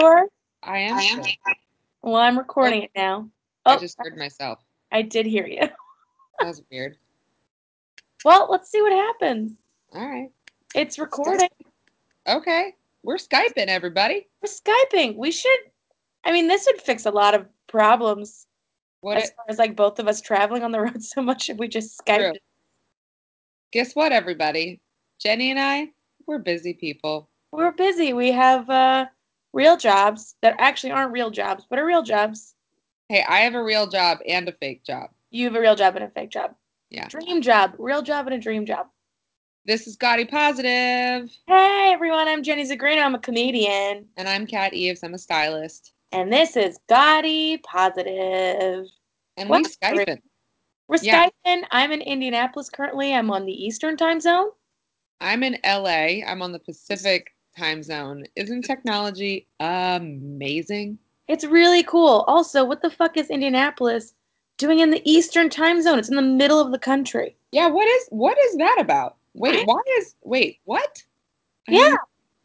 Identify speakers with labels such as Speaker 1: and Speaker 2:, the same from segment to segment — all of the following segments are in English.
Speaker 1: sure?
Speaker 2: I am. sure.
Speaker 1: Well, I'm recording it now.
Speaker 2: I
Speaker 1: Oh,
Speaker 2: just heard myself.
Speaker 1: I did hear you.
Speaker 2: That was weird.
Speaker 1: Well, let's see what happens.
Speaker 2: All right.
Speaker 1: It's recording.
Speaker 2: Okay. We're Skyping, everybody.
Speaker 1: We're Skyping. We should. I mean, this would fix a lot of problems
Speaker 2: What?
Speaker 1: as
Speaker 2: It,
Speaker 1: far as like both of us traveling on the road so much if we just Skype.
Speaker 2: Guess what, everybody? Jenny and I, we're busy people.
Speaker 1: We're busy. We have uh, real jobs that actually aren't real jobs, but are real jobs.
Speaker 2: Hey, I have a real job and a fake job.
Speaker 1: You have a real job and a fake job.
Speaker 2: Yeah.
Speaker 1: Dream job, real job and a dream job.
Speaker 2: This is Gotti Positive,
Speaker 1: Hey everyone, I'm Jenny Zigrino. I'm a comedian.
Speaker 2: and I'm Kat Eves. I'm a stylist.
Speaker 1: And this is Gotti Positive.
Speaker 2: And we Skyping.
Speaker 1: We're
Speaker 2: Yeah.
Speaker 1: Skyping. I'm in Indianapolis currently. I'm on the Eastern time zone.
Speaker 2: I'm in LA. I'm on the Pacific time zone. Isn't technology amazing?
Speaker 1: It's really cool. Also, what the fuck is Indianapolis doing in the Eastern time zone? It's in the middle of the country.
Speaker 2: Yeah, what is what is that about? Wait, why is wait, what? I
Speaker 1: Yeah.
Speaker 2: mean,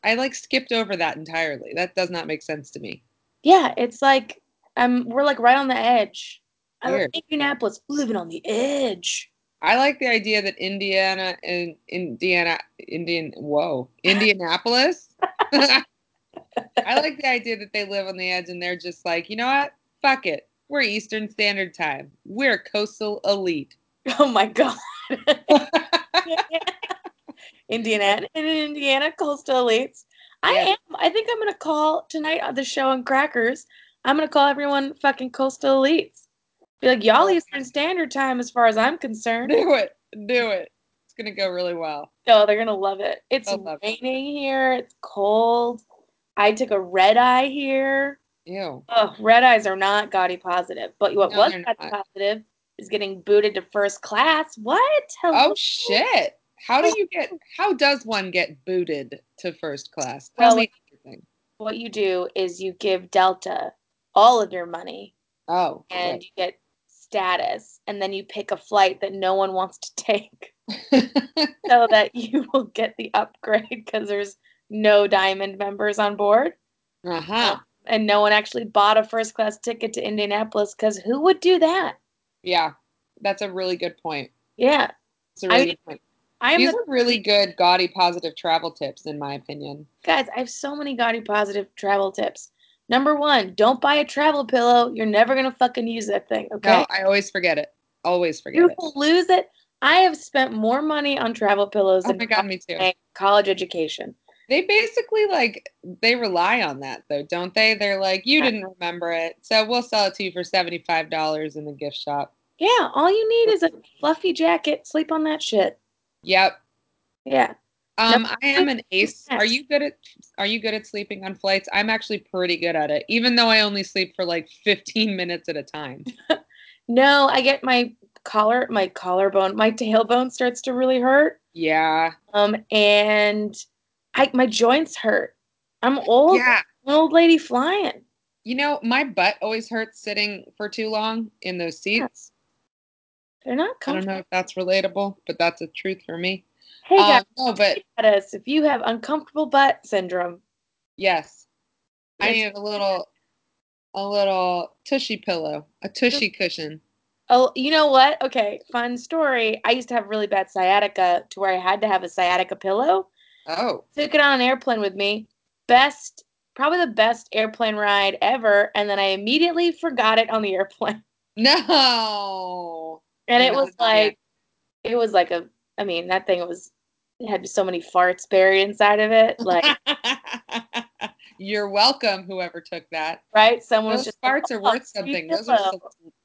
Speaker 2: I like skipped over that entirely. That does not make sense to me.
Speaker 1: Yeah, it's like um we're like right on the edge. I love
Speaker 2: Weird.
Speaker 1: Indianapolis, living on the edge.
Speaker 2: I like the idea that Indiana and Indiana Indian whoa, Indianapolis. I like the idea that they live on the edge and they're just like, you know what? Fuck it. We're Eastern Standard Time. We're coastal elite.
Speaker 1: Oh my god. Indiana and Indiana coastal elites. I
Speaker 2: Yeah.
Speaker 1: am. I think I'm gonna call tonight on the show on Crackers. I'm gonna call everyone fucking coastal elites. Be like, y'all. Eastern Standard Time as far as I'm concerned.
Speaker 2: Do it. Do it. It's gonna go really well.
Speaker 1: Oh, they're gonna love it. It's
Speaker 2: love it.
Speaker 1: raining here. It's cold. I took a red eye here.
Speaker 2: Ew.
Speaker 1: Oh, red eyes are not Gotti positive. But what
Speaker 2: No,
Speaker 1: was
Speaker 2: not.
Speaker 1: positive is getting booted to first class. What?
Speaker 2: Oh shit. How do you get how does one get booted to first class? Tell
Speaker 1: Well,
Speaker 2: me everything.
Speaker 1: What you do is you give Delta all of your money
Speaker 2: Oh.
Speaker 1: and you get status, and then you pick a flight that no one wants to take so that you will get the upgrade because there's no diamond members on board.
Speaker 2: uh-huh.
Speaker 1: And no one actually bought a first class ticket to Indianapolis because who would do that?
Speaker 2: Yeah. That's a really good point.
Speaker 1: Yeah.
Speaker 2: It's a really
Speaker 1: I-
Speaker 2: good point.
Speaker 1: I am
Speaker 2: These
Speaker 1: the
Speaker 2: are really good gaudy positive travel tips in my opinion.
Speaker 1: guys, I have so many gaudy positive travel tips. Number one, don't buy a travel pillow. You're never gonna fucking use that thing, okay?
Speaker 2: No, I always forget it. Always forget it.
Speaker 1: You
Speaker 2: it.
Speaker 1: will lose it. I have spent more money on travel pillows
Speaker 2: Oh
Speaker 1: than
Speaker 2: my god, me too.
Speaker 1: college education.
Speaker 2: They basically like they rely on that though, don't they? They're like, you didn't remember it, so we'll sell it to you for seventy-five dollars in the gift shop.
Speaker 1: Yeah, all you need is a fluffy jacket. Sleep on that shit.
Speaker 2: Yep.
Speaker 1: Yeah.
Speaker 2: Um, I am an ace. Are you good at Are you good at sleeping on flights? I'm actually pretty good at it, even though I only sleep for like 15 minutes at a time.
Speaker 1: No, I get my collar, my collarbone, my tailbone starts to really hurt.
Speaker 2: Yeah.
Speaker 1: Um, and I my joints hurt. I'm old.
Speaker 2: Yeah.
Speaker 1: I'm an old lady flying.
Speaker 2: You know, my butt always hurts sitting for too long in those seats.
Speaker 1: They're not
Speaker 2: I don't know if that's relatable, but that's a truth for me.
Speaker 1: Hey guys,
Speaker 2: Um, no, but
Speaker 1: at us if you have uncomfortable butt syndrome.
Speaker 2: yes, I need a little, a little tushy pillow, a tushy cushion.
Speaker 1: Oh, you know what? Okay, fun story. I used to have really bad sciatica to where I had to have a sciatica pillow.
Speaker 2: Oh,
Speaker 1: Took it on an airplane with me. Best, probably the best airplane ride ever. And then I immediately forgot it on the airplane.
Speaker 2: no.
Speaker 1: And it was like, it was like a, I mean, that thing was, had so many farts buried inside of it. Like,
Speaker 2: You're welcome, whoever took that.
Speaker 1: right? Someone was
Speaker 2: Those
Speaker 1: just like,
Speaker 2: farts are
Speaker 1: "Oh,
Speaker 2: worth something. Those are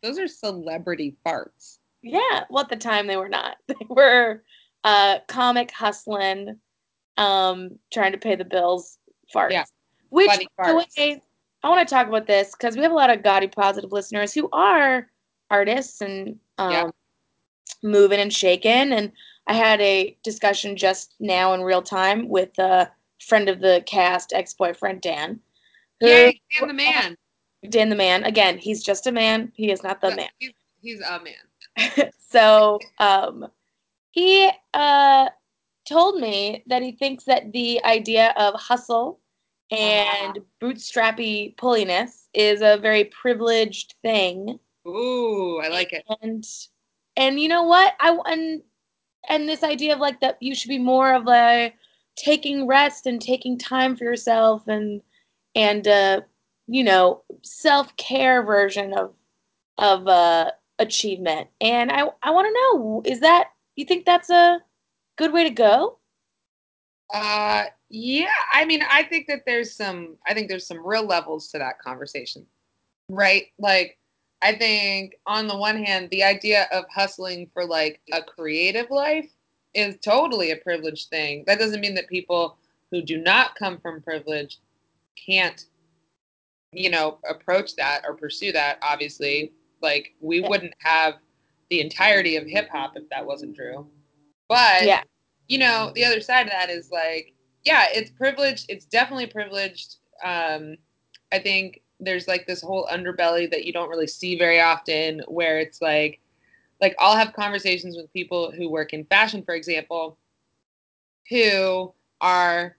Speaker 2: those are celebrity farts.
Speaker 1: Yeah, well, at the time they were not. They were uh, comic hustling, um, trying to pay the bills farts.
Speaker 2: Yeah,
Speaker 1: Which,
Speaker 2: funny
Speaker 1: by the
Speaker 2: farts.
Speaker 1: way, I want to talk about this because we have a lot of gaudy positive listeners who are artists and um,
Speaker 2: Yeah.
Speaker 1: moving and shaking. And I had a discussion just now in real time with a friend of the cast, ex boyfriend Dan. who-
Speaker 2: Yay, Dan the man.
Speaker 1: Dan the man. Again, he's just a man. He is not the
Speaker 2: No,
Speaker 1: man.
Speaker 2: He's, he's a man.
Speaker 1: so um, he uh, told me that he thinks that the idea of hustle and bootstrappy pulliness is a very privileged thing.
Speaker 2: Ooh, I like it.
Speaker 1: And and you know what? I and and this idea of like that you should be more of a taking rest and taking time for yourself and and uh you know self-care version of of uh achievement. And I I want to know is that you think that's a good way to go?
Speaker 2: Uh, yeah. I mean, I think that there's some. I think there's some real levels to that conversation, right? Like, I think on the one hand, the idea of hustling for like a creative life is totally a privileged thing. That doesn't mean that people who do not come from privilege can't, you know, approach that or pursue that. Obviously, like we wouldn't have the entirety of hip hop if that wasn't true. But
Speaker 1: Yeah.
Speaker 2: you know, the other side of that is like, yeah, it's privileged. It's definitely privileged. Um, I think there's like this whole underbelly that you don't really see very often, where it's like, like I'll have conversations with people who work in fashion, for example, who are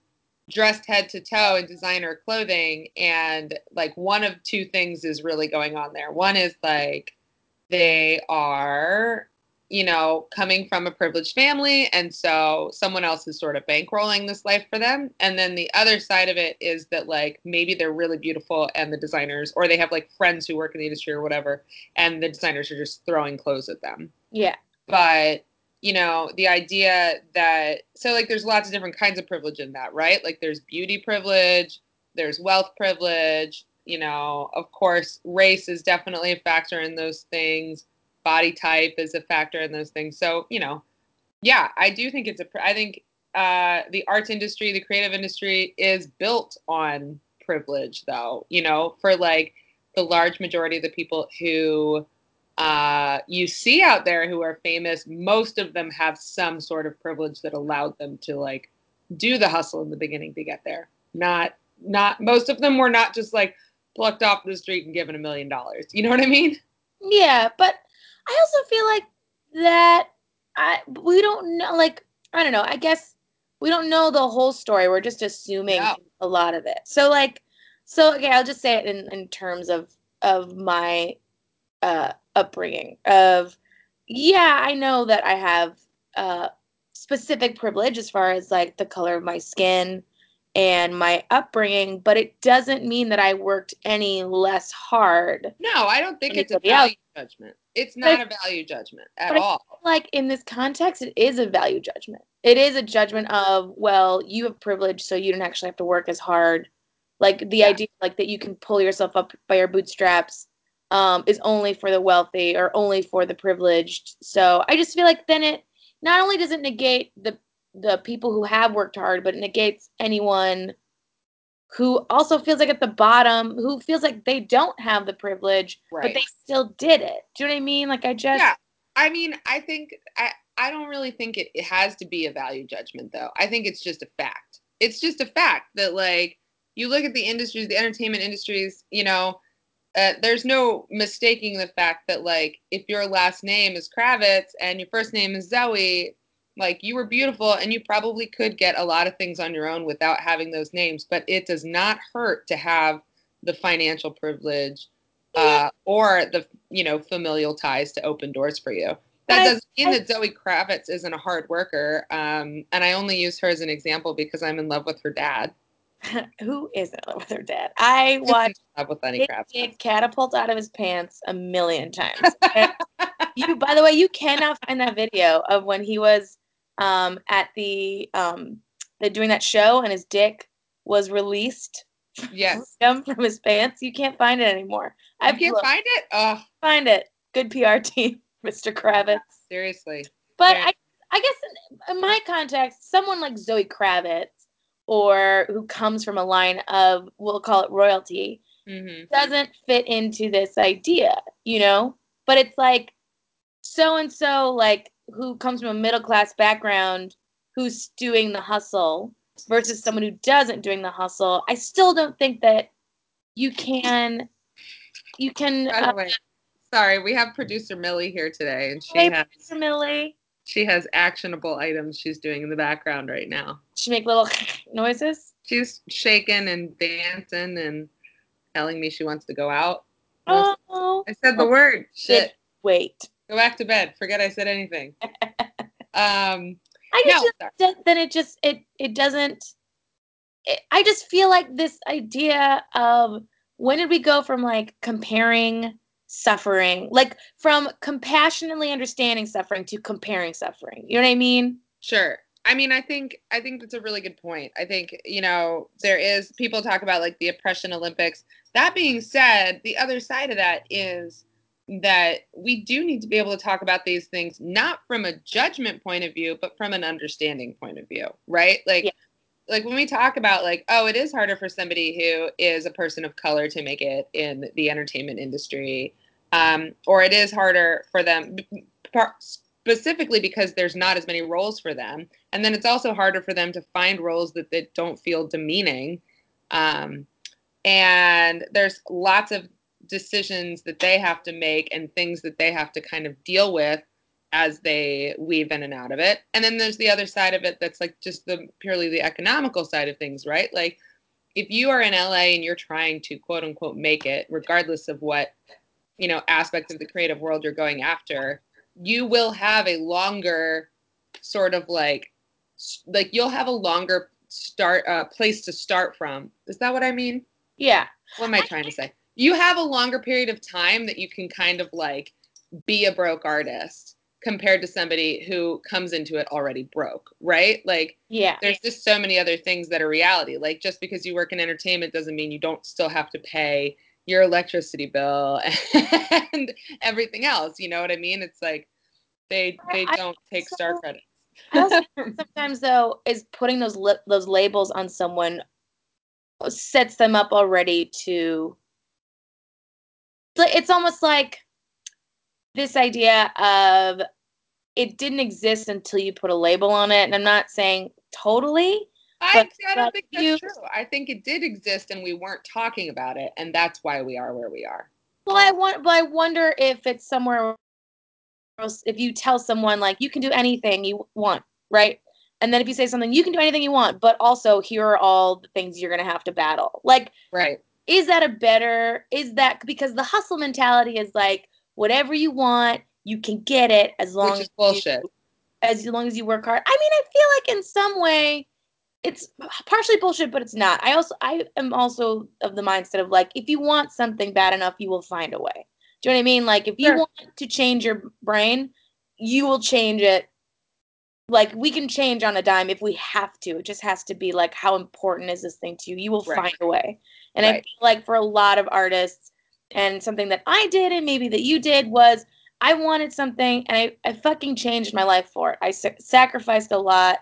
Speaker 2: dressed head to toe in designer clothing, and like one of two things is really going on there. One is like they are you know, coming from a privileged family. And so someone else is sort of bankrolling this life for them. And then the other side of it is that, like, maybe they're really beautiful and the designers, or they have like friends who work in the industry or whatever, and the designers are just throwing clothes at them.
Speaker 1: Yeah.
Speaker 2: But, you know, the idea that, so like, there's lots of different kinds of privilege in that, right? Like, there's beauty privilege, there's wealth privilege, you know, of course, race is definitely a factor in those things body type is a factor in those things. So, you know, yeah, I do think it's a, I think uh, the arts industry, the creative industry is built on privilege, though, you know, for like the large majority of the people who uh, you see out there who are famous, most of them have some sort of privilege that allowed them to like do the hustle in the beginning to get there. Not, not, most of them were not just like plucked off the street and given a million dollars. You know what I mean?
Speaker 1: Yeah, but I also feel like that I we don't know like I don't know, I guess we don't know the whole story. We're just assuming
Speaker 2: No.
Speaker 1: a lot of it. So like so okay, I'll just say it in, in terms of of my uh upbringing of yeah, I know that I have uh specific privilege as far as like the color of my skin and my upbringing, but it doesn't mean that I worked any less hard
Speaker 2: No, I don't think it's a value judgment. It's not a value judgment at
Speaker 1: But
Speaker 2: all.
Speaker 1: like in this context, it is a value judgment. It is a judgment of, well, you have privilege, so you don't actually have to work as hard. Like the
Speaker 2: Yeah.
Speaker 1: idea, like that you can pull yourself up by your bootstraps, um, is only for the wealthy or only for the privileged. So I just feel like then it not only does it negate the the people who have worked hard, but it negates anyone who also feels like at the bottom, who feels like they don't have the privilege, but they still did it. Do you know what I mean? Like I just
Speaker 2: Yeah. I mean, I think I I don't really think it, it has to be a value judgment though. I think it's just a fact. It's just a fact that like you look at the industries, the entertainment industries, you know, uh, there's no mistaking the fact that like if your last name is Kravitz and your first name is Zoe, like you were beautiful and you probably could get a lot of things on your own without having those names, but it does not hurt to have the financial privilege uh, or the you know familial ties to open doors for you. That doesn't mean that Zoe Kravitz isn't a hard worker, um, and I only use her as an example because I'm in love with her dad.
Speaker 1: who isn't in love with her dad? I watched
Speaker 2: love with Lenny Kravitz.
Speaker 1: Catapult out of his pants a million times. You, by the way, you cannot find that video of when he was um, at the um, they're doing that show and his dick was released
Speaker 2: Yes,
Speaker 1: from his pants. You can't find it anymore.
Speaker 2: I
Speaker 1: I've
Speaker 2: can't
Speaker 1: looked.
Speaker 2: find it. Oh,
Speaker 1: find it. Good PR team, Mr. Kravitz.
Speaker 2: seriously.
Speaker 1: But
Speaker 2: Yeah.
Speaker 1: I, I guess in, in my context, someone like Zoe Kravitz, or who comes from a line of, we'll call it royalty,
Speaker 2: hmm
Speaker 1: doesn't fit into this idea, you know? But it's like so and so, like who comes from a middle class background, who's doing the hustle versus someone who doesn't doing the hustle. I still don't think that you can, you can.
Speaker 2: By
Speaker 1: Uh,
Speaker 2: the way, sorry, we have producer Millie here today, and she
Speaker 1: hey,
Speaker 2: has
Speaker 1: Producer Millie.
Speaker 2: she has actionable items she's doing in the background right now.
Speaker 1: she make little noises?
Speaker 2: She's shaking and dancing and telling me she wants to go out.
Speaker 1: Oh,
Speaker 2: I said the word. Shit.
Speaker 1: wait.
Speaker 2: Go back to bed. Forget I said anything. um,
Speaker 1: I
Speaker 2: no,
Speaker 1: just then it just it it doesn't. It, I just feel like this idea of when did we go from like comparing suffering, like from compassionately understanding suffering to comparing suffering. You know what I mean?
Speaker 2: Sure. I mean, I think I think that's a really good point. I think you know there is people talk about like the oppression Olympics. That being said, the other side of that is that we do need to be able to talk about these things not from a judgment point of view, but from an understanding point of view, right? Like,
Speaker 1: Yeah.
Speaker 2: like when we talk about like, oh, it is harder for somebody who is a person of color to make it in the entertainment industry, um, or it is harder for them. Specifically because there's not as many roles for them, and then it's also harder for them to find roles that, that don't feel demeaning. Um, and there's lots of decisions that they have to make and things that they have to kind of deal with as they weave in and out of it. And then there's the other side of it that's like just the purely the economical side of things, right? Like if you are in LA and you're trying to quote unquote make it, regardless of what, you know, aspects of the creative world you're going after, you will have a longer sort of like like you'll have a longer start uh, place to start from. Is that what I mean?
Speaker 1: Yeah.
Speaker 2: what am I trying to say? You have a longer period of time that you can kind of like be a broke artist compared to somebody who comes into it already broke, right? Like
Speaker 1: Yeah.
Speaker 2: there's just so many other things that are reality. Like just because you work in entertainment doesn't mean you don't still have to pay your electricity bill and everything else. You know what I mean? It's like they they don't take star.
Speaker 1: I sometimes though is putting those li- those labels on someone sets them up already to it's almost like this idea of it didn't exist until you put a label on it and i'm not saying totally
Speaker 2: I,
Speaker 1: But,
Speaker 2: I don't think that's
Speaker 1: you-
Speaker 2: true. I think it did exist and we weren't talking about it, and that's why we are where we are.
Speaker 1: well i want but i wonder if it's somewhere else if you tell someone like you can do anything you want right and then if you say something you can do anything you want but also here are all the things you're going to have to battle like
Speaker 2: Right.
Speaker 1: Is that a better is that because the hustle mentality is like whatever you want you can get it as long
Speaker 2: Which
Speaker 1: as
Speaker 2: bullshit.
Speaker 1: you, as long as you work hard i mean i feel like in some way it's partially bullshit but it's not i also i am also of the mindset of like if you want something bad enough you will find a way do you know what i mean like if you
Speaker 2: Sure.
Speaker 1: want to change your brain you will change it like we can change on a dime if we have to it just has to be like how important is this thing to you you will
Speaker 2: Right.
Speaker 1: find a way and i feel like for a lot of artists and something that i did and maybe that you did was i wanted something and i, I fucking changed my life for it i sa- sacrificed a lot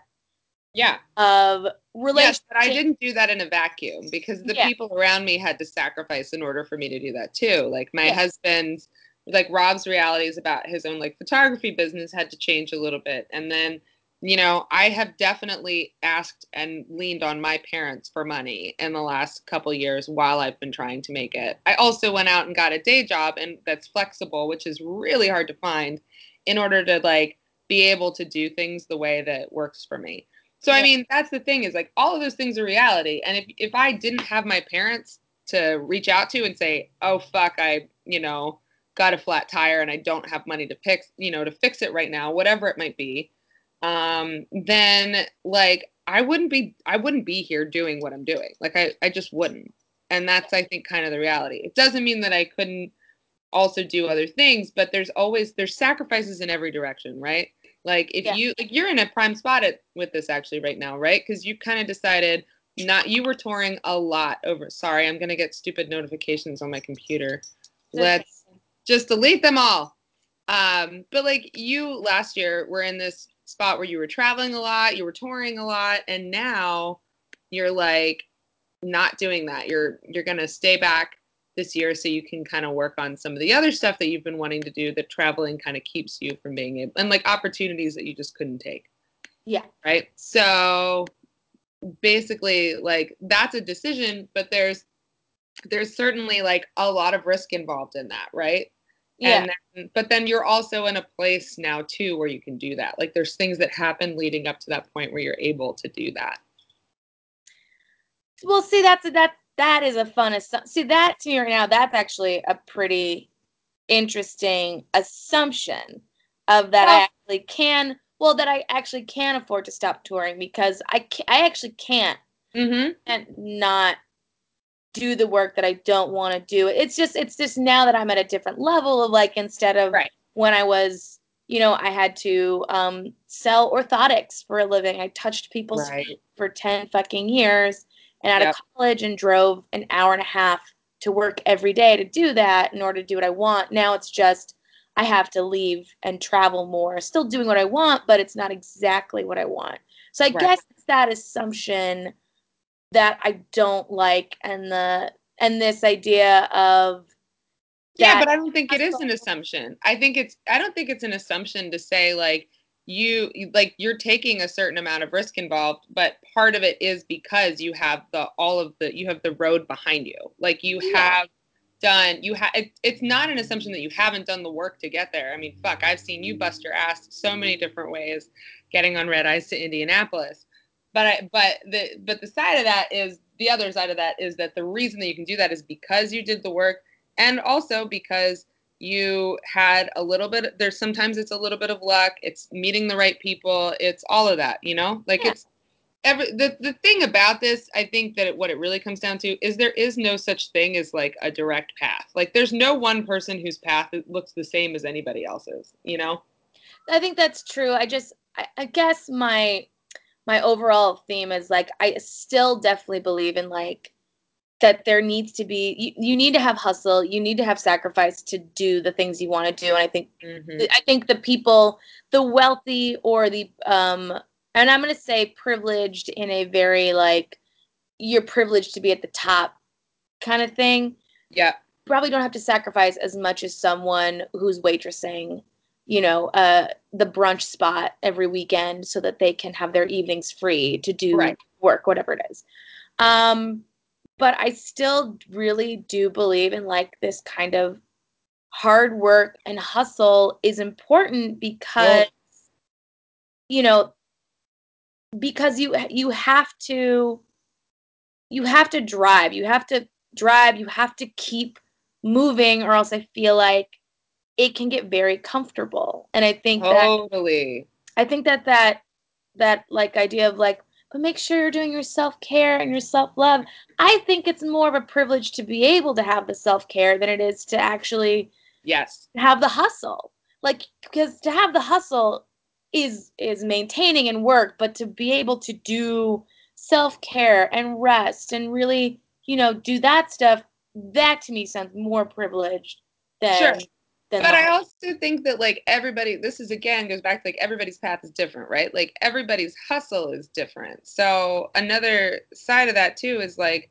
Speaker 2: Yeah.
Speaker 1: of
Speaker 2: Yes,
Speaker 1: relationships
Speaker 2: but I didn't do that in a vacuum because the
Speaker 1: Yeah.
Speaker 2: people around me had to sacrifice in order for me to do that too. Like my
Speaker 1: Yeah.
Speaker 2: husband, like Rob's realities about his own like photography business had to change a little bit. And then, you know, I have definitely asked and leaned on my parents for money in the last couple years while I've been trying to make it. I also went out and got a day job and that's flexible, which is really hard to find in order to like be able to do things the way that works for me. So I mean, that's the thing is like all of those things are reality. And if if I didn't have my parents to reach out to and say, "Oh fuck, I, you know, got a flat tire and I don't have money to fix, you know, to fix it right now, whatever it might be." Um then like I wouldn't be I wouldn't be here doing what I'm doing. Like I I just wouldn't. And that's I think kind of the reality. It doesn't mean that I couldn't also do other things, but there's always there's sacrifices in every direction, right? Like if
Speaker 1: Yeah.
Speaker 2: you like you're in a prime spot at, with this actually right now, right? Because you kind of decided not you were touring a lot over. Sorry, I'm gonna get stupid notifications on my computer. Let's just delete them all. Um, but like you last year were in this spot where you were traveling a lot, you were touring a lot, and now you're like not doing that. You're you're gonna stay back this year so you can kind of work on some of the other stuff that you've been wanting to do that traveling kind of keeps you from being able and like opportunities that you just couldn't take.
Speaker 1: Yeah.
Speaker 2: Right. So basically like that's a decision, but there's there's certainly like a lot of risk involved in that, right?
Speaker 1: Yeah
Speaker 2: And then, but then you're also in a place now too where you can do that. Like there's things that happen leading up to that point where you're able to do that.
Speaker 1: Well, see, that's a, that that is a fun assumption. See, that to me right now, that's actually a pretty interesting assumption of that
Speaker 2: Well-
Speaker 1: I actually can. Well, that I actually can afford to stop touring because I I actually can't
Speaker 2: Mm-hmm.
Speaker 1: and not do the work that I don't want to do. It's just it's just now that I'm at a different level of like instead of
Speaker 2: Right.
Speaker 1: when I was, you know, I had to um, sell orthotics for a living. I touched people's
Speaker 2: Right.
Speaker 1: feet for 10 fucking years and out
Speaker 2: Yep.
Speaker 1: of college and drove an hour and a half to work every day to do that in order to do what I want. Now it's just I have to leave and travel more. Still doing what I want, but it's not exactly what I want. So I
Speaker 2: Right.
Speaker 1: guess it's that assumption that I don't like and the and this idea of
Speaker 2: Yeah, but I don't think it is an assumption. I think it's I don't think it's an assumption to say like you like you're taking a certain amount of risk involved, but part of it is because you have the all of the you have the road behind you. Like you
Speaker 1: Yeah.
Speaker 2: have done you have it, it's not an assumption that you haven't done the work to get there. I mean, fuck, I've seen you bust your ass so many different ways getting on red eyes to Indianapolis. But I but the but the side of that is the other side of that is that the reason that you can do that is because you did the work and also because you had a little bit there's sometimes it's a little bit of luck it's meeting the right people it's all of that you know like
Speaker 1: Yeah.
Speaker 2: it's every the, the thing about this i think that it, what it really comes down to is there is no such thing as like a direct path like there's no one person whose path looks the same as anybody else's you know
Speaker 1: I think that's true. I just I, I guess my my overall theme is like I still definitely believe in like that there needs to be you, you need to have hustle, you need to have sacrifice to do the things you want to do. And I think
Speaker 2: Mhm.
Speaker 1: I think the people, the wealthy or the um and I'm going to say privileged in a very like you're privileged to be at the top kind of thing.
Speaker 2: yeah
Speaker 1: Probably don't have to sacrifice as much as someone who's waitressing, you know, uh the brunch spot every weekend so that they can have their evenings free to do
Speaker 2: Right.
Speaker 1: work whatever it is. Um but I still really do believe in like this kind of hard work and hustle is important because you know because you you have to you have to drive you have to drive you have to keep moving or else i feel like it can get very comfortable. And i think that i think that that that like idea of like but make sure you're doing your self-care and your self-love. I think it's more of a privilege to be able to have the self-care than it is to actually
Speaker 2: yes.
Speaker 1: have the hustle. Like because to have the hustle is is maintaining and work but to be able to do self-care and rest and really you know do that stuff that to me sounds more privileged than
Speaker 2: Sure. But I also think that like everybody, this is again goes back to like everybody's path is different, right? Like everybody's hustle is different. So another side of that too is like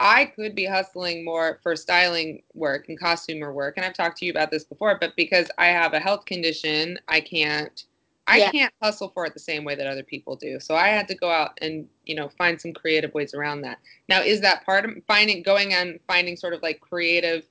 Speaker 2: I could be hustling more for styling work and costumer work, and I've talked to you about this before. But because I have a health condition, I can't. I
Speaker 1: Yeah.
Speaker 2: can't hustle for it the same way that other people do. So I had to go out and you know find some creative ways around that. Now, is that part of finding going on finding sort of like creative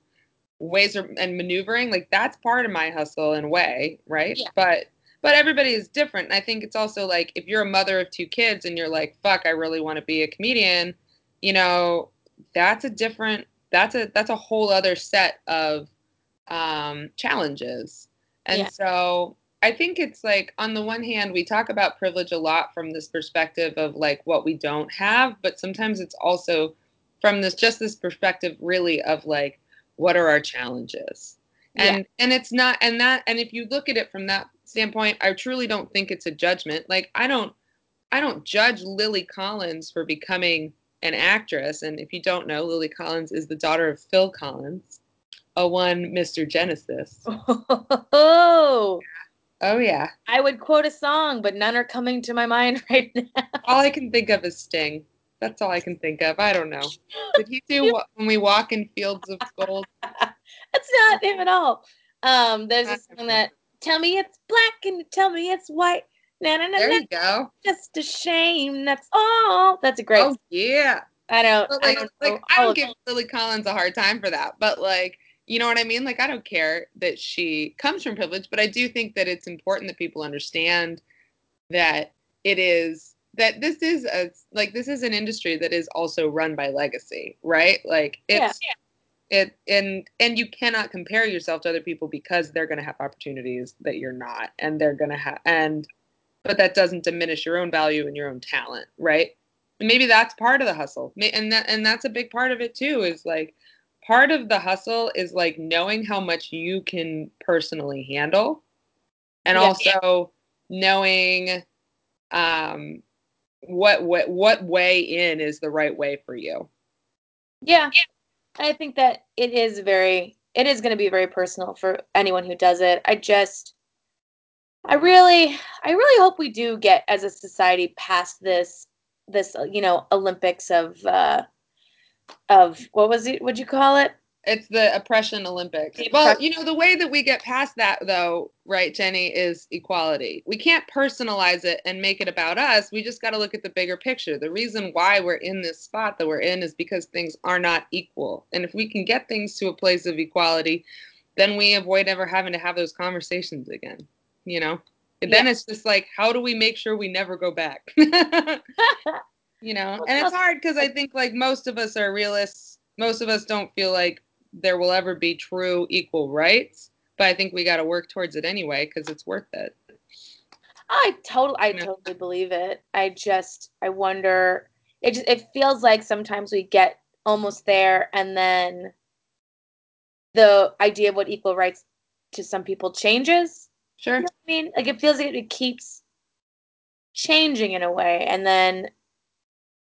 Speaker 2: ways of, and maneuvering like that's part of my hustle in a way right
Speaker 1: Yeah.
Speaker 2: but but everybody is different and i think it's also like if you're a mother of two kids and you're like fuck i really want to be a comedian you know that's a different that's a that's a whole other set of um challenges and
Speaker 1: Yeah.
Speaker 2: so i think it's like on the one hand we talk about privilege a lot from this perspective of like what we don't have but sometimes it's also from this just this perspective really of like what are our challenges?
Speaker 1: Yeah.
Speaker 2: and and it's not and that and if you look at it from that standpoint i truly don't think it's a judgment. Like i don't i don't judge lily collins for becoming an actress. And if you don't know lily collins is the daughter of phil collins a one mr genesis.
Speaker 1: Oh.
Speaker 2: Oh yeah.
Speaker 1: I would quote a song but none are coming to my mind right now.
Speaker 2: All i can think of is sting that's all i can think of. I don't know. Did he do what when we walk in fields of gold?
Speaker 1: That's not him at all. Um there's a song that tell me it's black and tell me it's white. Na na na
Speaker 2: there you go.
Speaker 1: Just a shame that's all. That's a great
Speaker 2: oh yeah.
Speaker 1: I don't
Speaker 2: But
Speaker 1: i don't
Speaker 2: like I don't give Lily Collins a hard time for that. But like, you know what I mean? Like, I don't care that she comes from privilege, but I do think that it's important that people understand that it is that this is a like this is an industry that is also run by legacy, right? Like it's yeah. it and and you cannot compare yourself to other people because they're going to have opportunities that you're not and they're going to have and but that doesn't diminish your own value and your own talent, right? And maybe that's part of the hustle. And that and that's a big part of it too is like part of the hustle is like knowing how much you can personally handle and yeah, also knowing um what what what way in is the right way for you?
Speaker 1: Yeah. I think that it is very it is going to be very personal for anyone who does it. I just i really i really hope we do get as a society past this this you know olympics of uh of what was it would you call it
Speaker 2: it's the oppression Olympics. Well, you know, the way that we get past that, though, right, Jenny, is equality. We can't personalize it and make it about us. We just got to look at the bigger picture. The reason why we're in this spot that we're in is because things are not equal. And if we can get things to a place of equality, then we avoid ever having to have those conversations again, you know? And yeah. then it's just like, how do we make sure we never go back? you know? And it's hard because I think, like, most of us are realists. Most of us don't feel like there will ever be true equal rights, but I think we got to work towards it anyway because it's worth it.
Speaker 1: I totally, I yeah. totally believe it. I just, I wonder. It just, it feels like sometimes we get almost there, and then the idea of what equal rights to some people changes.
Speaker 2: Sure. You know
Speaker 1: I mean, like it feels like it keeps changing in a way, and then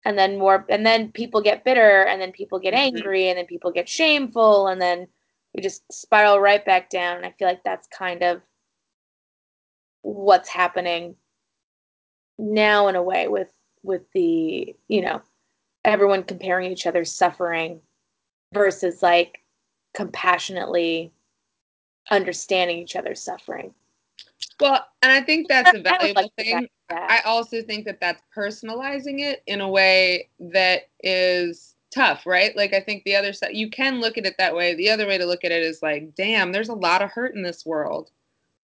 Speaker 1: and then more and then people get bitter and then people get mm-hmm. angry and then people get shameful and then we just spiral right back down and i feel like that's kind of what's happening now in a way with with the you know everyone comparing each other's suffering versus like compassionately understanding each other's suffering
Speaker 2: well, and I think that's a valuable like thing. I also think that that's personalizing it in a way that is tough, right? Like I think the other side you can look at it that way. The other way to look at it is like, damn, there's a lot of hurt in this world.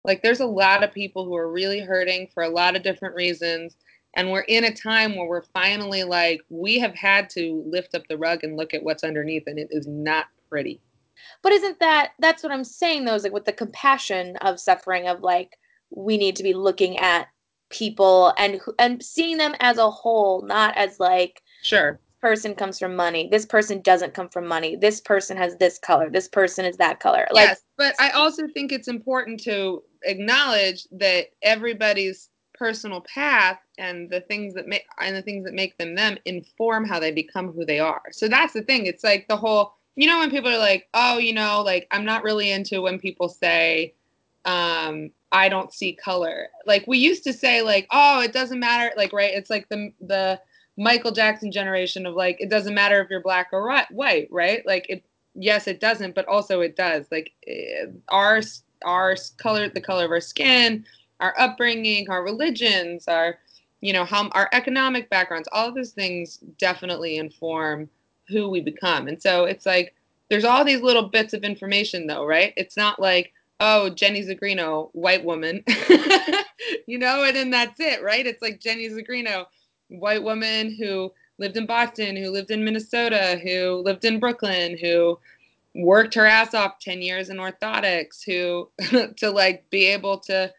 Speaker 2: Like there's a lot of people who are really hurting for a lot of different reasons. And we're in a time where we're finally like, we have had to lift up the rug and look at what's underneath, and it is not pretty.
Speaker 1: But isn't that that's what I'm saying though, is like with the compassion of suffering of like we need to be looking at people and and seeing them as a whole, not as like
Speaker 2: sure
Speaker 1: person comes from money. This person doesn't come from money. This person has this color. This person is that color. Like, yes,
Speaker 2: but I also think it's important to acknowledge that everybody's personal path and the things that make and the things that make them them inform how they become who they are. So that's the thing. It's like the whole you know when people are like, "Oh, you know, like I'm not really into when people say um I don't see color. Like we used to say like, oh, it doesn't matter like right, it's like the the Michael Jackson generation of like it doesn't matter if you're black or white, right? Like it yes, it doesn't, but also it does. Like eh, our our color the color of our skin, our upbringing, our religions, our you know, how our economic backgrounds, all of those things definitely inform who we become. And so it's like there's all these little bits of information though, right? It's not like oh, Jenny Zigrino, white woman, you know, and then that's it, right? It's like Jenny Zigrino, white woman who lived in Boston, who lived in Minnesota, who lived in Brooklyn, who worked her ass off 10 years in orthotics, who to like be able to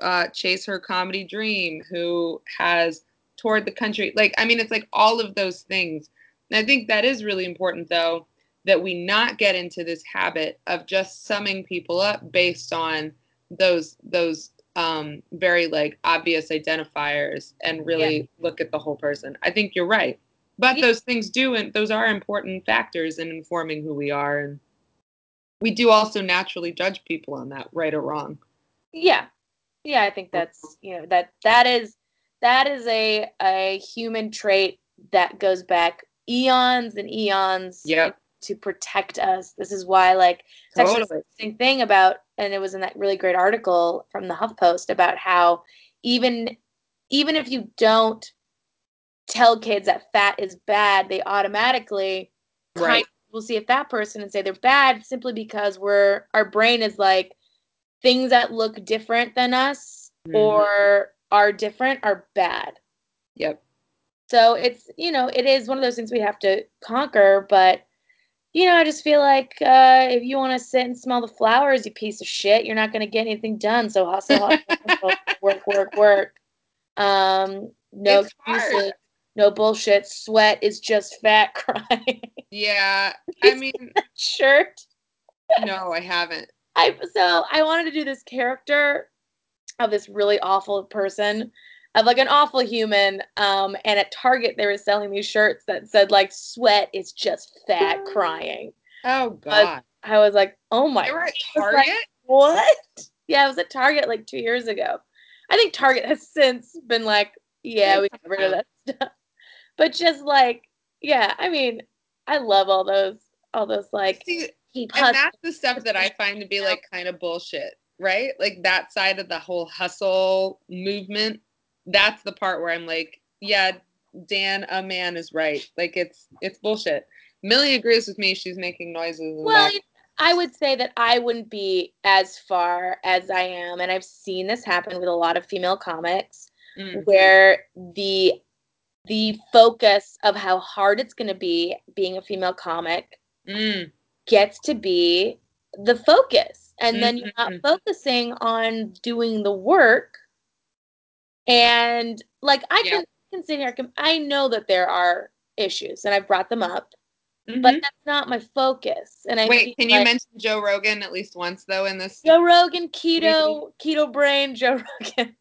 Speaker 2: uh, chase her comedy dream, who has toured the country. Like, I mean, it's like all of those things. And I think that is really important, though, that we not get into this habit of just summing people up based on those those um, very like obvious identifiers and really yeah. look at the whole person. I think you're right, but yeah. those things do and those are important factors in informing who we are, and we do also naturally judge people on that, right or wrong.
Speaker 1: Yeah, yeah, I think that's you know that that is that is a a human trait that goes back eons and eons.
Speaker 2: Yeah
Speaker 1: to protect us. This is why, like, it's totally. actually interesting thing about, and it was in that really great article from the HuffPost about how even even if you don't tell kids that fat is bad, they automatically
Speaker 2: right.
Speaker 1: will see a fat person and say they're bad simply because we're our brain is like things that look different than us mm-hmm. or are different are bad.
Speaker 2: Yep.
Speaker 1: So it's, you know, it is one of those things we have to conquer, but you know, I just feel like uh, if you want to sit and smell the flowers, you piece of shit, you're not going to get anything done. So hustle, hustle, work, work, work. Um, no
Speaker 2: It's hard.
Speaker 1: excuses, no bullshit. Sweat is just fat crying.
Speaker 2: Yeah. I mean,
Speaker 1: Shirt.
Speaker 2: no, I haven't.
Speaker 1: I so I wanted to do this character of this really awful person, of like an awful human. Um, and at Target they were selling these shirts that said like "Sweat is just fat crying."
Speaker 2: Oh God.
Speaker 1: I was like, oh my.
Speaker 2: They were at
Speaker 1: I was like,
Speaker 2: Target?
Speaker 1: what? Yeah, I was at Target like two years ago. I think Target has since been like, yeah, we got rid of that stuff. But just like, yeah, I mean, I love all those, all those like
Speaker 2: See, and that's the stuff that I find to be like kind of bullshit, right? Like that side of the whole hustle movement. That's the part where I'm like, yeah, Dan, a man is right. Like it's it's bullshit. Millie agrees with me. She's making noises.
Speaker 1: Well,
Speaker 2: back.
Speaker 1: I would say that I wouldn't be as far as I am, and I've seen this happen with a lot of female comics,
Speaker 2: Mm.
Speaker 1: where the the focus of how hard it's going to be being a female comic
Speaker 2: Mm.
Speaker 1: gets to be the focus, and then you're not
Speaker 2: Mhm.
Speaker 1: focusing on doing the work. And like I
Speaker 2: Yeah.
Speaker 1: can, can sit here, I know that there are issues, and I've brought them up, but
Speaker 2: Mhm.
Speaker 1: that's not my focus. And I
Speaker 2: Wait, can you
Speaker 1: like-
Speaker 2: mention Joe Rogan at least once though in this?
Speaker 1: Joe Rogan, keto, keto brain, Joe Rogan.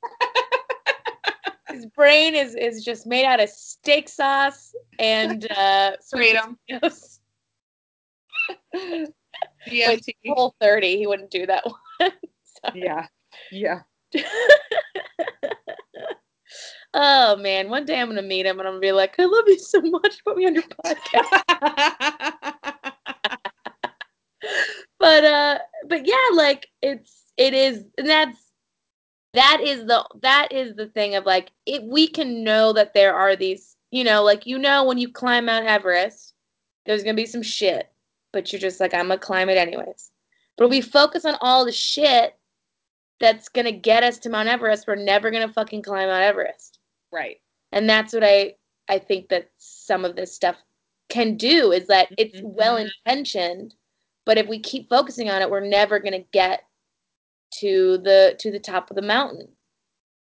Speaker 1: His brain is is just made out of steak sauce and uh,
Speaker 2: Kratom. DMT.
Speaker 1: whole thirty, he wouldn't do that one.
Speaker 2: Yeah. Yeah.
Speaker 1: oh man, one day I'm gonna meet him and I'm gonna be like, I love you so much. Put me on your podcast. but uh but yeah like it's it is and that's that is the that is the thing of like if we can know that there are these you know like you know when you climb mount everest there's gonna be some shit but you're just like i'm gonna climb it anyways but we focus on all the shit that's gonna get us to mount everest we're never gonna fucking climb mount everest
Speaker 2: right.
Speaker 1: and that's what i i think that some of this stuff can do is that it's
Speaker 2: Mhm.
Speaker 1: well intentioned but if we keep focusing on it we're never going to get to the to the top of the mountain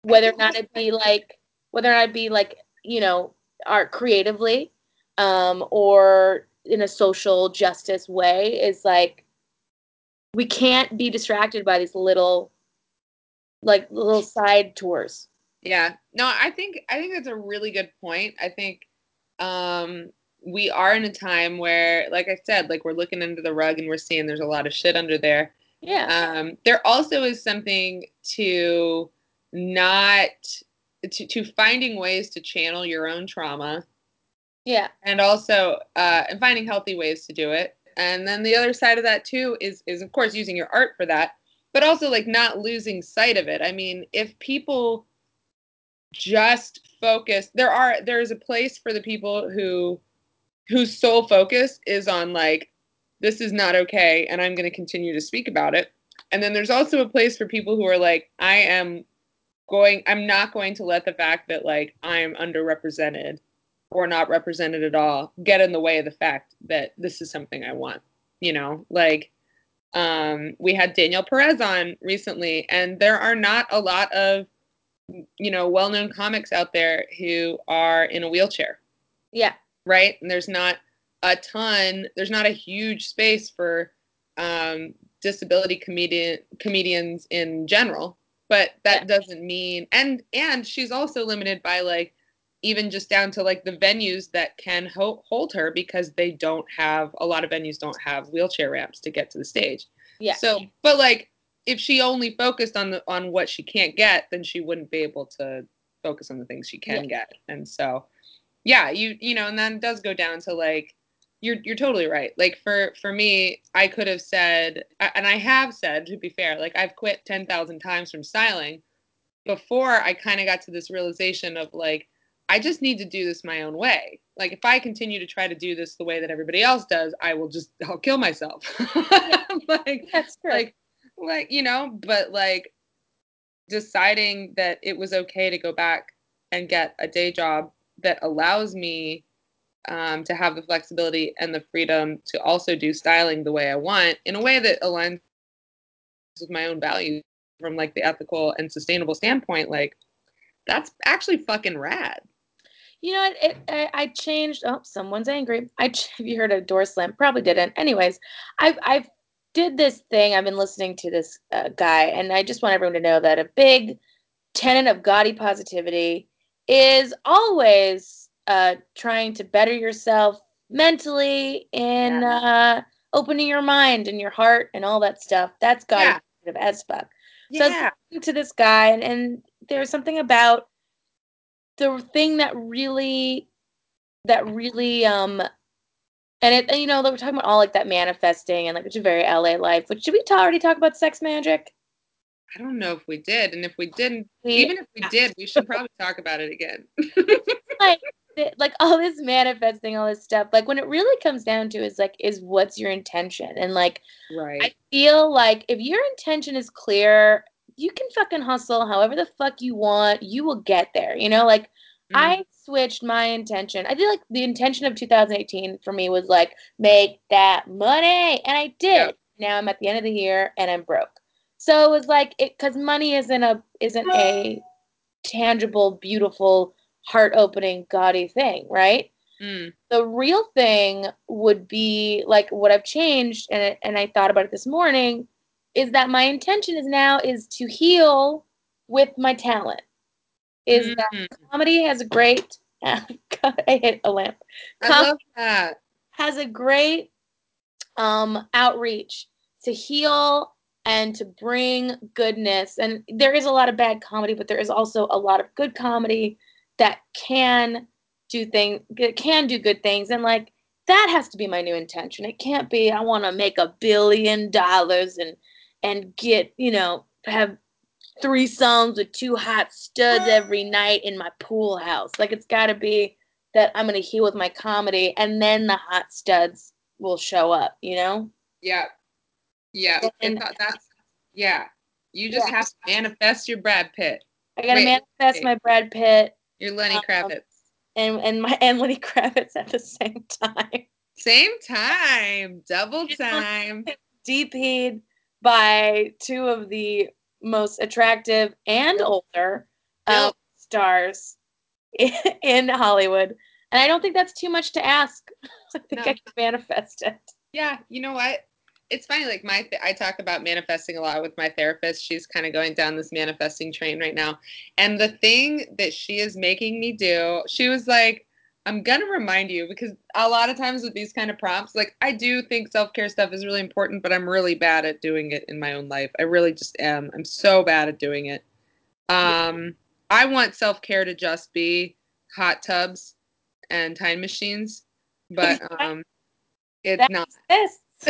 Speaker 1: whether or not it be like whether or not it be like you know art creatively um or in a social justice way is like we can't be distracted by these little like little side tours
Speaker 2: Yeah. No, I think I think that's a really good point. I think um we are in a time where like I said, like we're looking under the rug and we're seeing there's a lot of shit under there.
Speaker 1: yeah
Speaker 2: Um there also is something to not to, to finding ways to channel your own trauma
Speaker 1: yeah
Speaker 2: and also uh, and finding healthy ways to do it. And then the other side of that too is is of course using your art for that, but also like not losing sight of it. I mean, if people just focus, there are there's a place for the people who whose sole focus is on like this is not okay and I'm going to continue to speak about it. And then there's also a place for people who are like I am going I'm not going to let the fact that like I am underrepresented or not represented at all get in the way of the fact that this is something I want. You know, like um, we had Danielle Perez on recently, and there are not a lot of you know well-known comics out there who are in a wheelchair,
Speaker 1: yeah
Speaker 2: right? And there's not a ton. There's not a huge space for um, disability comedian comedians in general. But that doesn't mean and and she's also limited by like even just down to like the venues that can ho- hold her because they don't have a lot of venues don't have wheelchair ramps to get to the stage.
Speaker 1: yeah
Speaker 2: So, but like if she only focused on the on what she can't get, then she wouldn't be able to focus on the things she can
Speaker 1: Yeah.
Speaker 2: get. And so, yeah, you you know, and then it does go down to like you're you're totally right. Like for for me, I could have said and I have said to be fair, like I've quit 10,000 times from styling before I kind of got to this realization of like I just need to do this my own way. Like if I continue to try to do this the way that everybody else does, I will just I'll kill myself. like
Speaker 1: that's true
Speaker 2: like like you know, but like deciding that it was okay to go back and get a day job that allows me um, to have the flexibility and the freedom to also do styling the way I want in a way that aligns with my own values from like the ethical and sustainable standpoint, like that's actually fucking rad.
Speaker 1: You know, it, it, I, I changed. Oh, someone's angry. I have you heard a door slam? Probably didn't. Anyways, I've I've did this thing. I've been listening to this uh, guy, and I just want everyone to know that a big tenet of gaudy positivity is always uh, trying to better yourself mentally in yeah. uh, opening your mind and your heart and all that stuff. That's gaudy yeah. positive as fuck. Yeah. So to this guy, and, and there's something about the thing that really, that really, um, and it, and, you know, we're talking about all like that manifesting and like which is very LA life. Which should we t- already talk about sex magic?
Speaker 2: I don't know if we did, and if we didn't, we, even if we did, we should probably talk about it again.
Speaker 1: like, like all this manifesting, all this stuff. Like when it really comes down to is like, is what's your intention? And like,
Speaker 2: right.
Speaker 1: I feel like if your intention is clear, you can fucking hustle however the fuck you want. You will get there. You know, like mm. I switched my intention. I feel like the intention of 2018 for me was like make that money, and I did. Yep. Now I'm at the end of the year and I'm broke. So it was like it because money isn't a isn't a tangible, beautiful, heart opening, gaudy thing, right?
Speaker 2: Mm.
Speaker 1: The real thing would be like what I've changed, and and I thought about it this morning, is that my intention is now is to heal with my talent. Is mm. that comedy has a great I hit a lamp.
Speaker 2: Comedy I love that.
Speaker 1: Has a great um outreach to heal and to bring goodness. And there is a lot of bad comedy, but there is also a lot of good comedy that can do things can do good things and like that has to be my new intention it can't be i want to make a billion dollars and and get you know have three songs with two hot studs every night in my pool house like it's got to be that i'm going to heal with my comedy and then the hot studs will show up you know
Speaker 2: yeah yeah and, that's yeah you just yeah. have to manifest your brad pitt
Speaker 1: i gotta manifest wait. my brad pitt
Speaker 2: you're Lenny um, Kravitz.
Speaker 1: And and my and Lenny Kravitz at the same time.
Speaker 2: Same time, double time.
Speaker 1: DP'd by two of the most attractive and older uh, stars in, in, Hollywood. And I don't think that's too much to ask. I think no. I can manifest it.
Speaker 2: Yeah, you know what? it's funny like my th- i talk about manifesting a lot with my therapist she's kind of going down this manifesting train right now and the thing that she is making me do she was like i'm gonna remind you because a lot of times with these kind of prompts like i do think self-care stuff is really important but i'm really bad at doing it in my own life i really just am i'm so bad at doing it um i want self-care to just be hot tubs and time machines but um it's That's not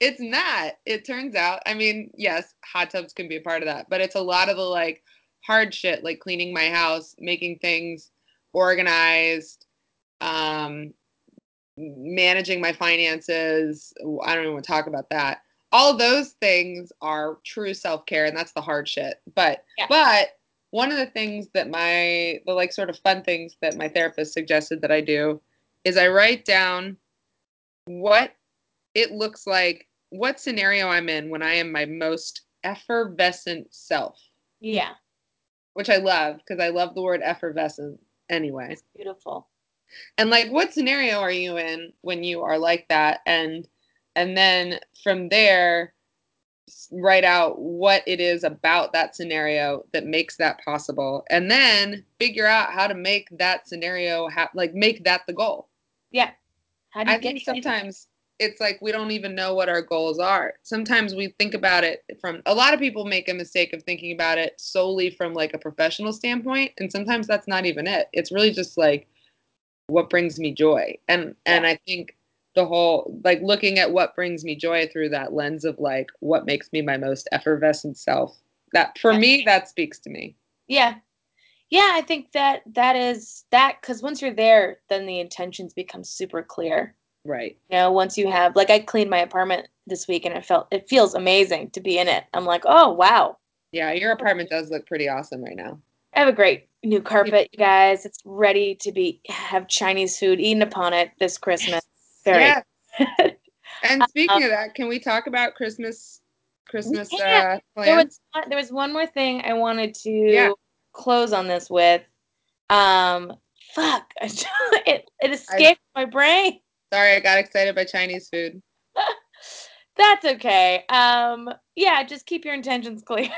Speaker 2: it's not. It turns out. I mean, yes, hot tubs can be a part of that, but it's a lot of the like hard shit, like cleaning my house, making things organized, um, managing my finances. I don't even want to talk about that. All those things are true self care, and that's the hard shit. But yeah. but one of the things that my the like sort of fun things that my therapist suggested that I do is I write down what it looks like, what scenario I'm in when I am my most effervescent self.
Speaker 1: Yeah.
Speaker 2: Which I love because I love the word effervescent anyway.
Speaker 1: It's beautiful.
Speaker 2: And like what scenario are you in when you are like that? And and then from there write out what it is about that scenario that makes that possible. And then figure out how to make that scenario ha- like make that the goal.
Speaker 1: Yeah.
Speaker 2: How do you I think sometimes it's like we don't even know what our goals are. Sometimes we think about it from a lot of people make a mistake of thinking about it solely from like a professional standpoint and sometimes that's not even it. It's really just like what brings me joy. And yeah. and I think the whole like looking at what brings me joy through that lens of like what makes me my most effervescent self. That for yeah. me that speaks to me.
Speaker 1: Yeah, yeah i think that that is that because once you're there then the intentions become super clear
Speaker 2: right
Speaker 1: you know once you have like i cleaned my apartment this week and it felt it feels amazing to be in it i'm like oh wow
Speaker 2: yeah your apartment does look pretty awesome right now
Speaker 1: i have a great New carpet, you guys. It's ready to be have Chinese food eaten upon it this Christmas. Very
Speaker 2: Yeah. And speaking
Speaker 1: Um,
Speaker 2: of that, can we talk about Christmas Christmas uh
Speaker 1: there
Speaker 2: plans?
Speaker 1: was one- there was one more thing I wanted to
Speaker 2: Yeah.
Speaker 1: close on this with. Um, fuck, it it escaped my brain.
Speaker 2: Sorry, I got excited by Chinese food.
Speaker 1: That's okay. Um, yeah, just keep your intentions clear.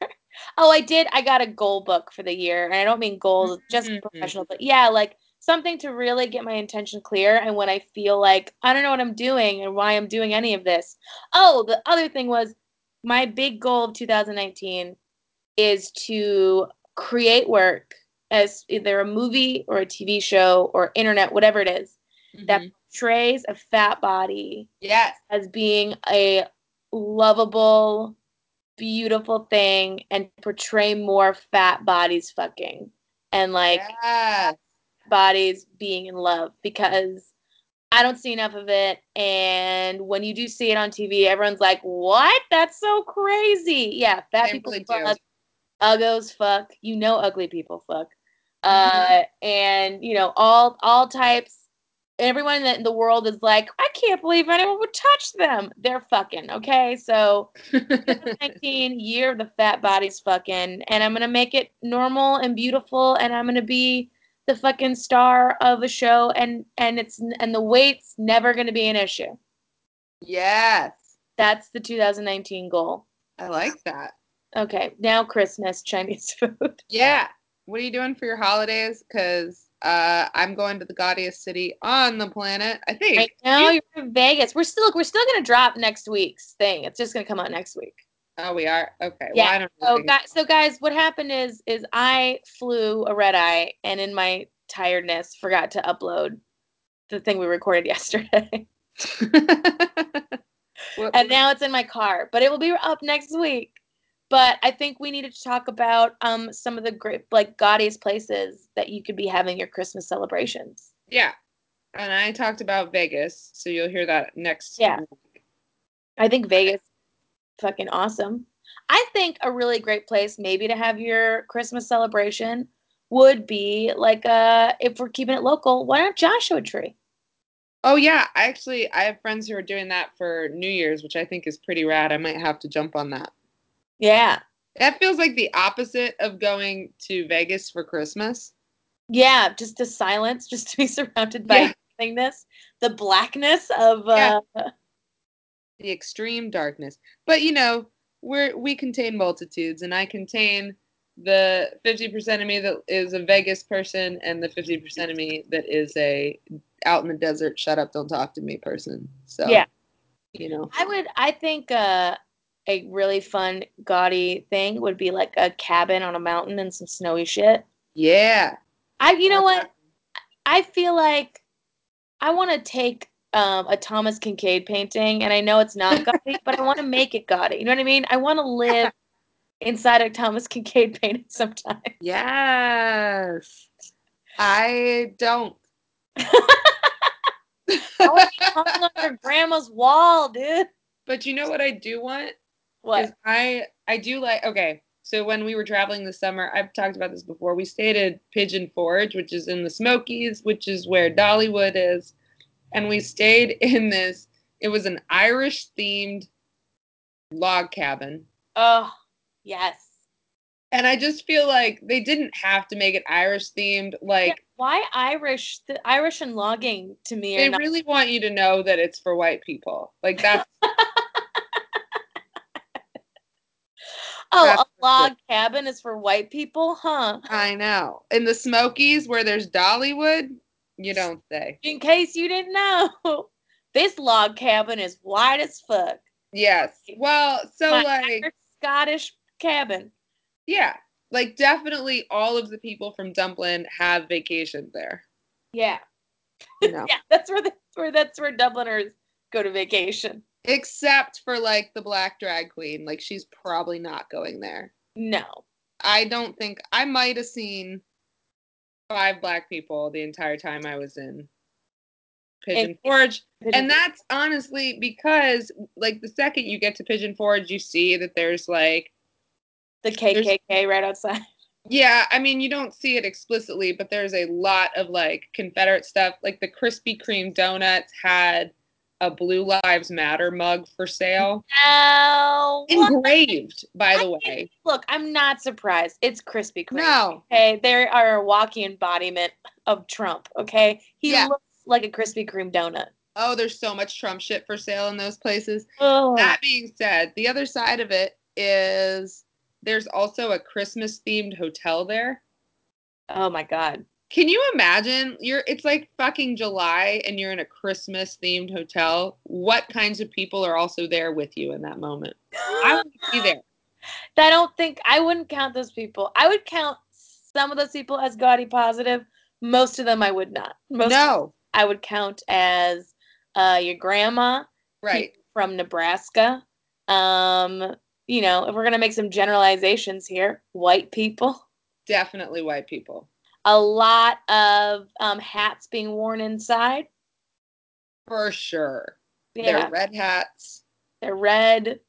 Speaker 1: oh, I did. I got a goal book for the year, and I don't mean goals just
Speaker 2: Mhm.
Speaker 1: professional, but yeah, like something to really get my intention clear. And when I feel like I don't know what I'm doing and why I'm doing any of this. Oh, the other thing was my big goal of 2019 is to create work as either a movie or a TV show or internet, whatever it is, that
Speaker 2: Mhm.
Speaker 1: portrays a fat body
Speaker 2: Yes.
Speaker 1: as being a lovable, beautiful thing and portray more fat bodies fucking and like
Speaker 2: yes.
Speaker 1: bodies being in love because I don't see enough of it. And when you do see it on TV, everyone's like, what? That's so crazy. Yeah, fat
Speaker 2: They
Speaker 1: people
Speaker 2: really do.
Speaker 1: fuck, uggos fuck. You know, ugly people fuck.
Speaker 2: Mm-hmm.
Speaker 1: Uh, and, you know, all all types. Everyone in the world is like, I can't believe anyone would touch them. They're fucking, okay? So 2019 year of the fat bodies fucking and i'm gonna make it normal and beautiful and i'm gonna be the fucking star of a show and and it's and the weight's never gonna be an issue
Speaker 2: yes.
Speaker 1: that's the 2019 goal
Speaker 2: I like that.
Speaker 1: okay now christmas chinese food
Speaker 2: Yeah. What are you doing for your holidays? Because uh, I'm going to the gaudiest city on the planet. I think.
Speaker 1: right now you're in vegas we're still we're still gonna drop next week's thing it's just gonna come out next week
Speaker 2: Oh, we are. Okay.
Speaker 1: Yeah.
Speaker 2: Well, I don't
Speaker 1: So, guys, so guys, what happened is is I flew a red eye, and in my tiredness, forgot to upload the thing we recorded yesterday, and now it's in my car. But it will be up next week. But I think we needed to talk about um some of the great like gaudiest places that you could be having your Christmas celebrations.
Speaker 2: yeah. And I talked about Vegas, so you'll hear that next.
Speaker 1: Yeah.
Speaker 2: week.
Speaker 1: I think Vegas, fucking awesome. I think a really great place maybe to have your Christmas celebration would be like uh if we're keeping it local, why not Joshua Tree?
Speaker 2: Oh yeah, I actually I have friends who are doing that for New Year's, which I think is pretty rad. I might have to jump on that.
Speaker 1: Yeah.
Speaker 2: That feels like the opposite of going to Vegas for Christmas.
Speaker 1: Yeah, just the silence, just to be surrounded by
Speaker 2: Yeah.
Speaker 1: nothingness, the blackness of uh
Speaker 2: Yeah. The extreme darkness. But you know, we're we contain multitudes and I contain the 50% of me that is a Vegas person and the 50% of me that is a out in the desert shut up don't talk to me person. So
Speaker 1: Yeah.
Speaker 2: you know.
Speaker 1: I would I think uh a really fun gaudy thing would be like a cabin on a mountain and some snowy shit.
Speaker 2: Yeah.
Speaker 1: I you know what? I feel like I want to take um, a Thomas Kinkade painting, and I know it's not gaudy, but I want to make it gaudy. You know what I mean? I want to live inside a Thomas Kinkade painting sometime.
Speaker 2: Yes. I don't.
Speaker 1: I want to be hung on your grandma's wall, dude.
Speaker 2: but you know what I do want?
Speaker 1: What?
Speaker 2: I I do like okay. So when we were traveling this summer, I've talked about this before. We stayed at Pigeon Forge, which is in the Smokies, which is where mm-hmm. Dollywood is, and we stayed in this. It was an Irish themed log cabin,
Speaker 1: Oh, yes.
Speaker 2: and I just feel like they didn't have to make it Irish themed.
Speaker 1: Yeah,
Speaker 2: Like
Speaker 1: why Irish? The Irish and logging to me
Speaker 2: they
Speaker 1: not.
Speaker 2: really want you to know that it's for white people. Like that's
Speaker 1: oh,
Speaker 2: that's
Speaker 1: a log cabin is for white people, huh?
Speaker 2: I know. In the Smokies, where there's Dollywood, you don't say.
Speaker 1: In case you didn't know, this log cabin is white as fuck.
Speaker 2: Yes. Well, so
Speaker 1: My
Speaker 2: like,
Speaker 1: Scottish cabin.
Speaker 2: yeah, like definitely all of the people from Dublin have vacationed there.
Speaker 1: Yeah.
Speaker 2: Know,
Speaker 1: Yeah, that's where the, where that's where Dubliners go to vacation.
Speaker 2: Except for like the black drag queen, like she's probably not going there.
Speaker 1: No.
Speaker 2: I don't think I might have seen five black people the entire time I was in Pigeon
Speaker 1: And-
Speaker 2: Forge. And that's honestly because, like, the second you get to Pigeon Forge, you see that there's like,
Speaker 1: the KKK right outside.
Speaker 2: Yeah, I mean, you don't see it explicitly, but there's a lot of like Confederate stuff. Like the Krispy Kreme donuts had a Blue Lives Matter mug for sale,
Speaker 1: No. what?
Speaker 2: engraved, by the
Speaker 1: I
Speaker 2: way.
Speaker 1: Look, I'm not surprised. It's Krispy Kreme.
Speaker 2: No,
Speaker 1: Okay, they are a walking embodiment of Trump. Okay, he
Speaker 2: Yeah.
Speaker 1: looks like a Krispy Kreme donut.
Speaker 2: oh, there's so much Trump shit for sale in those places.
Speaker 1: Oh,
Speaker 2: That being said, the other side of it is there's also a Christmas themed hotel there.
Speaker 1: oh my God.
Speaker 2: Can you imagine? You're it's like fucking July and you're in a Christmas themed hotel. What kinds of people are also there with you in that moment? I to be there.
Speaker 1: I don't think I wouldn't count those people. I would count some of those people as gaudy positive. Most of them I would not. Most
Speaker 2: no,
Speaker 1: I would count as uh, your grandma
Speaker 2: right.
Speaker 1: from Nebraska. Um, you know, if we're gonna make some generalizations here, white people.
Speaker 2: Definitely white people.
Speaker 1: A lot of um, hats being worn inside.
Speaker 2: For sure.
Speaker 1: Yeah,
Speaker 2: They're red hats.
Speaker 1: they're red.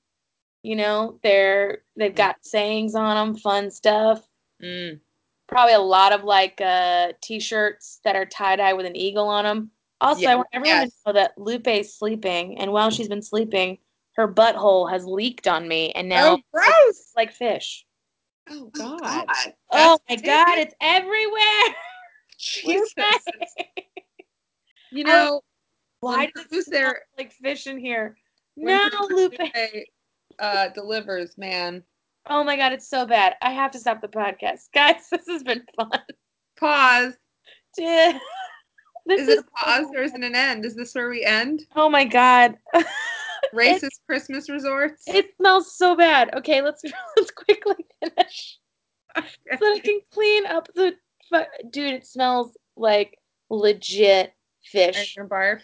Speaker 1: You know, they're they've got sayings on them, fun stuff.
Speaker 2: Mm.
Speaker 1: Probably a lot of like uh, t-shirts that are tie dye with an eagle on them. Also,
Speaker 2: Yeah,
Speaker 1: I want everyone
Speaker 2: yes.
Speaker 1: to know that Lupe's sleeping, and while she's been sleeping, her butthole has leaked on me, and now
Speaker 2: Oh, gross.
Speaker 1: it's like fish.
Speaker 2: Oh, God.
Speaker 1: oh my god, it's everywhere.
Speaker 2: Jesus. You know,
Speaker 1: Why
Speaker 2: when
Speaker 1: does it
Speaker 2: there-
Speaker 1: like fish in here? No,
Speaker 2: Bruce
Speaker 1: Lupe.
Speaker 2: Lupe, uh, delivers, man.
Speaker 1: Oh my god, it's so bad. I have to stop the podcast, guys. This has been fun.
Speaker 2: Pause.
Speaker 1: Dude, this
Speaker 2: Is it a
Speaker 1: so
Speaker 2: pause or
Speaker 1: bad.
Speaker 2: is it an end? Is this where we end?
Speaker 1: Oh my god.
Speaker 2: Racist Christmas resorts?
Speaker 1: It smells so bad. Okay, let's let's quickly finish so I can clean up the. Dude, it smells like legit fish.
Speaker 2: barf?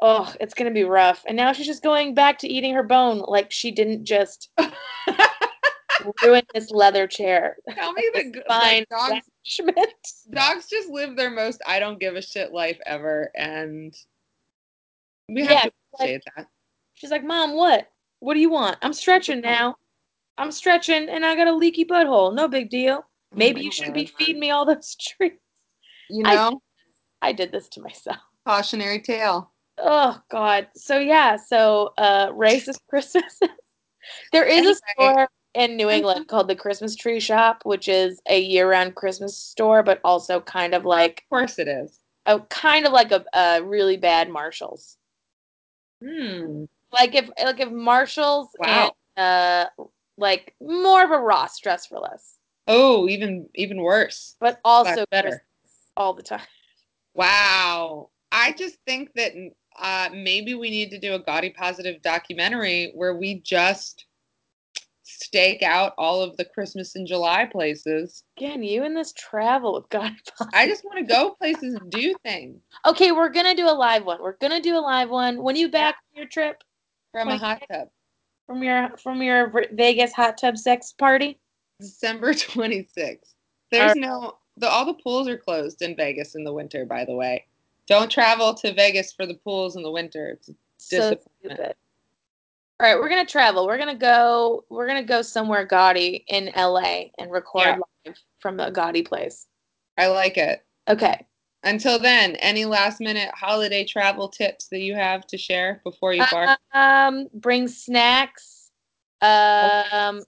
Speaker 1: Oh, it's gonna be rough. And now she's just going back to eating her bone, like she didn't just ruin this leather chair.
Speaker 2: Tell me the
Speaker 1: Fine.
Speaker 2: dogs. Dogs just live their most I don't give a shit life ever, and we have
Speaker 1: Yeah,
Speaker 2: to
Speaker 1: like-
Speaker 2: that.
Speaker 1: She's like, Mom, what? What do you want? I'm stretching now. I'm stretching, and I got a leaky butthole. No big deal. Maybe you shouldn't be feeding me all those treats.
Speaker 2: You know,
Speaker 1: I did this to myself.
Speaker 2: cautionary tale.
Speaker 1: Oh God. So yeah. So uh, racist Christmas. there is
Speaker 2: Anyway.
Speaker 1: a store in New England called the Christmas Tree Shop, which is a year-round Christmas store, but also kind of like
Speaker 2: Of course it is.
Speaker 1: a kind of like a, a really bad Marshalls.
Speaker 2: Hmm.
Speaker 1: Like if like if Marshalls
Speaker 2: Wow.
Speaker 1: and uh like more of a Ross dress for less,
Speaker 2: Oh, even even worse.
Speaker 1: but also
Speaker 2: That's better.
Speaker 1: All the time.
Speaker 2: Wow. I just think that uh, maybe we need to do a gaudy positive documentary where we just stake out all of the Christmas in July places.
Speaker 1: Again, you and this travel with God.
Speaker 2: I just want to go places and do things
Speaker 1: Okay, we're gonna do a live one. We're gonna do a live one. When you back from your trip
Speaker 2: from a hot tub.
Speaker 1: from your from your Vegas hot tub sex party?
Speaker 2: December 26th. There's no the all the pools are closed in Vegas in the winter, by the way. Don't travel to Vegas for the pools in the winter. It's
Speaker 1: So stupid. All right, we're gonna travel. We're gonna go. We're gonna go somewhere gaudy in LA and record
Speaker 2: Yeah.
Speaker 1: live from a gaudy place.
Speaker 2: I like it.
Speaker 1: Okay.
Speaker 2: Until then, any last minute holiday travel tips that you have to share before you bark?
Speaker 1: Um, bring snacks. Um,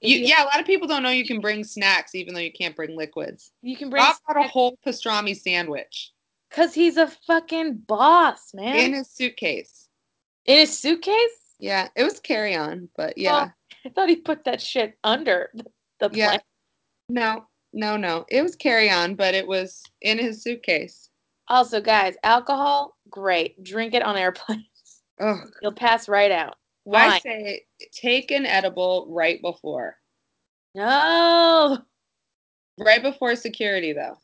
Speaker 2: You,
Speaker 1: you,
Speaker 2: yeah, a lot of people don't know you can bring snacks even though you can't bring liquids.
Speaker 1: you can bring
Speaker 2: Rob got a whole pastrami sandwich
Speaker 1: because he's a fucking boss, man.
Speaker 2: in his suitcase.
Speaker 1: In his suitcase?
Speaker 2: Yeah, it was carry on, but yeah.
Speaker 1: I thought he put that shit under the, the
Speaker 2: Yeah. No, no, no. It was carry on, but it was in his suitcase.
Speaker 1: Also, guys, alcohol, great. Drink it on airplanes.
Speaker 2: Oh,
Speaker 1: You'll pass right out.
Speaker 2: I
Speaker 1: Why?
Speaker 2: say take an edible right before.
Speaker 1: No.
Speaker 2: Right before security, though.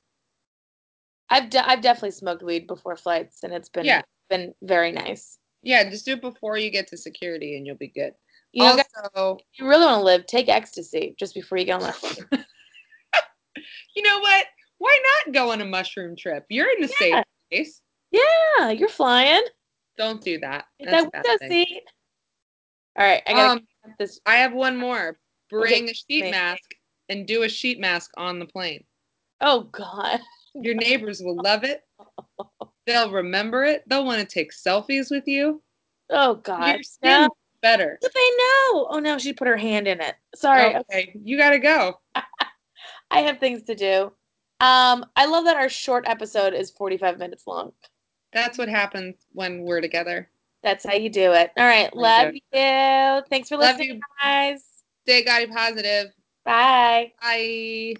Speaker 1: I've de- I've definitely smoked weed before flights, and it's been
Speaker 2: Yeah.
Speaker 1: been very nice.
Speaker 2: Yeah, just do it before you get to security and you'll be good.
Speaker 1: You guys,
Speaker 2: also,
Speaker 1: you really want to live, take ecstasy just before you get on the.
Speaker 2: you know what? Why not go on a mushroom trip? You're in a safe place.
Speaker 1: yeah, you're flying.
Speaker 2: Don't do that.
Speaker 1: Get
Speaker 2: That's
Speaker 1: that
Speaker 2: a
Speaker 1: window seat. All right, I gotta
Speaker 2: Um,
Speaker 1: this.
Speaker 2: I have one more. Bring
Speaker 1: Okay,
Speaker 2: a sheet
Speaker 1: me.
Speaker 2: mask and do a sheet mask on the plane.
Speaker 1: Oh God.
Speaker 2: Your neighbors will love it. They'll remember it. They'll want to take selfies with you.
Speaker 1: Oh God. No.
Speaker 2: better.
Speaker 1: But they know. Oh no, she put her hand in it. Sorry.
Speaker 2: Okay, you gotta go.
Speaker 1: I have things to do. Um, I love that our short episode is 45 minutes long.
Speaker 2: That's what happens when we're together.
Speaker 1: That's how you do it. All right. Love you. Thanks for
Speaker 2: Love
Speaker 1: listening,
Speaker 2: you.
Speaker 1: guys.
Speaker 2: Stay God positive.
Speaker 1: Bye.
Speaker 2: Bye.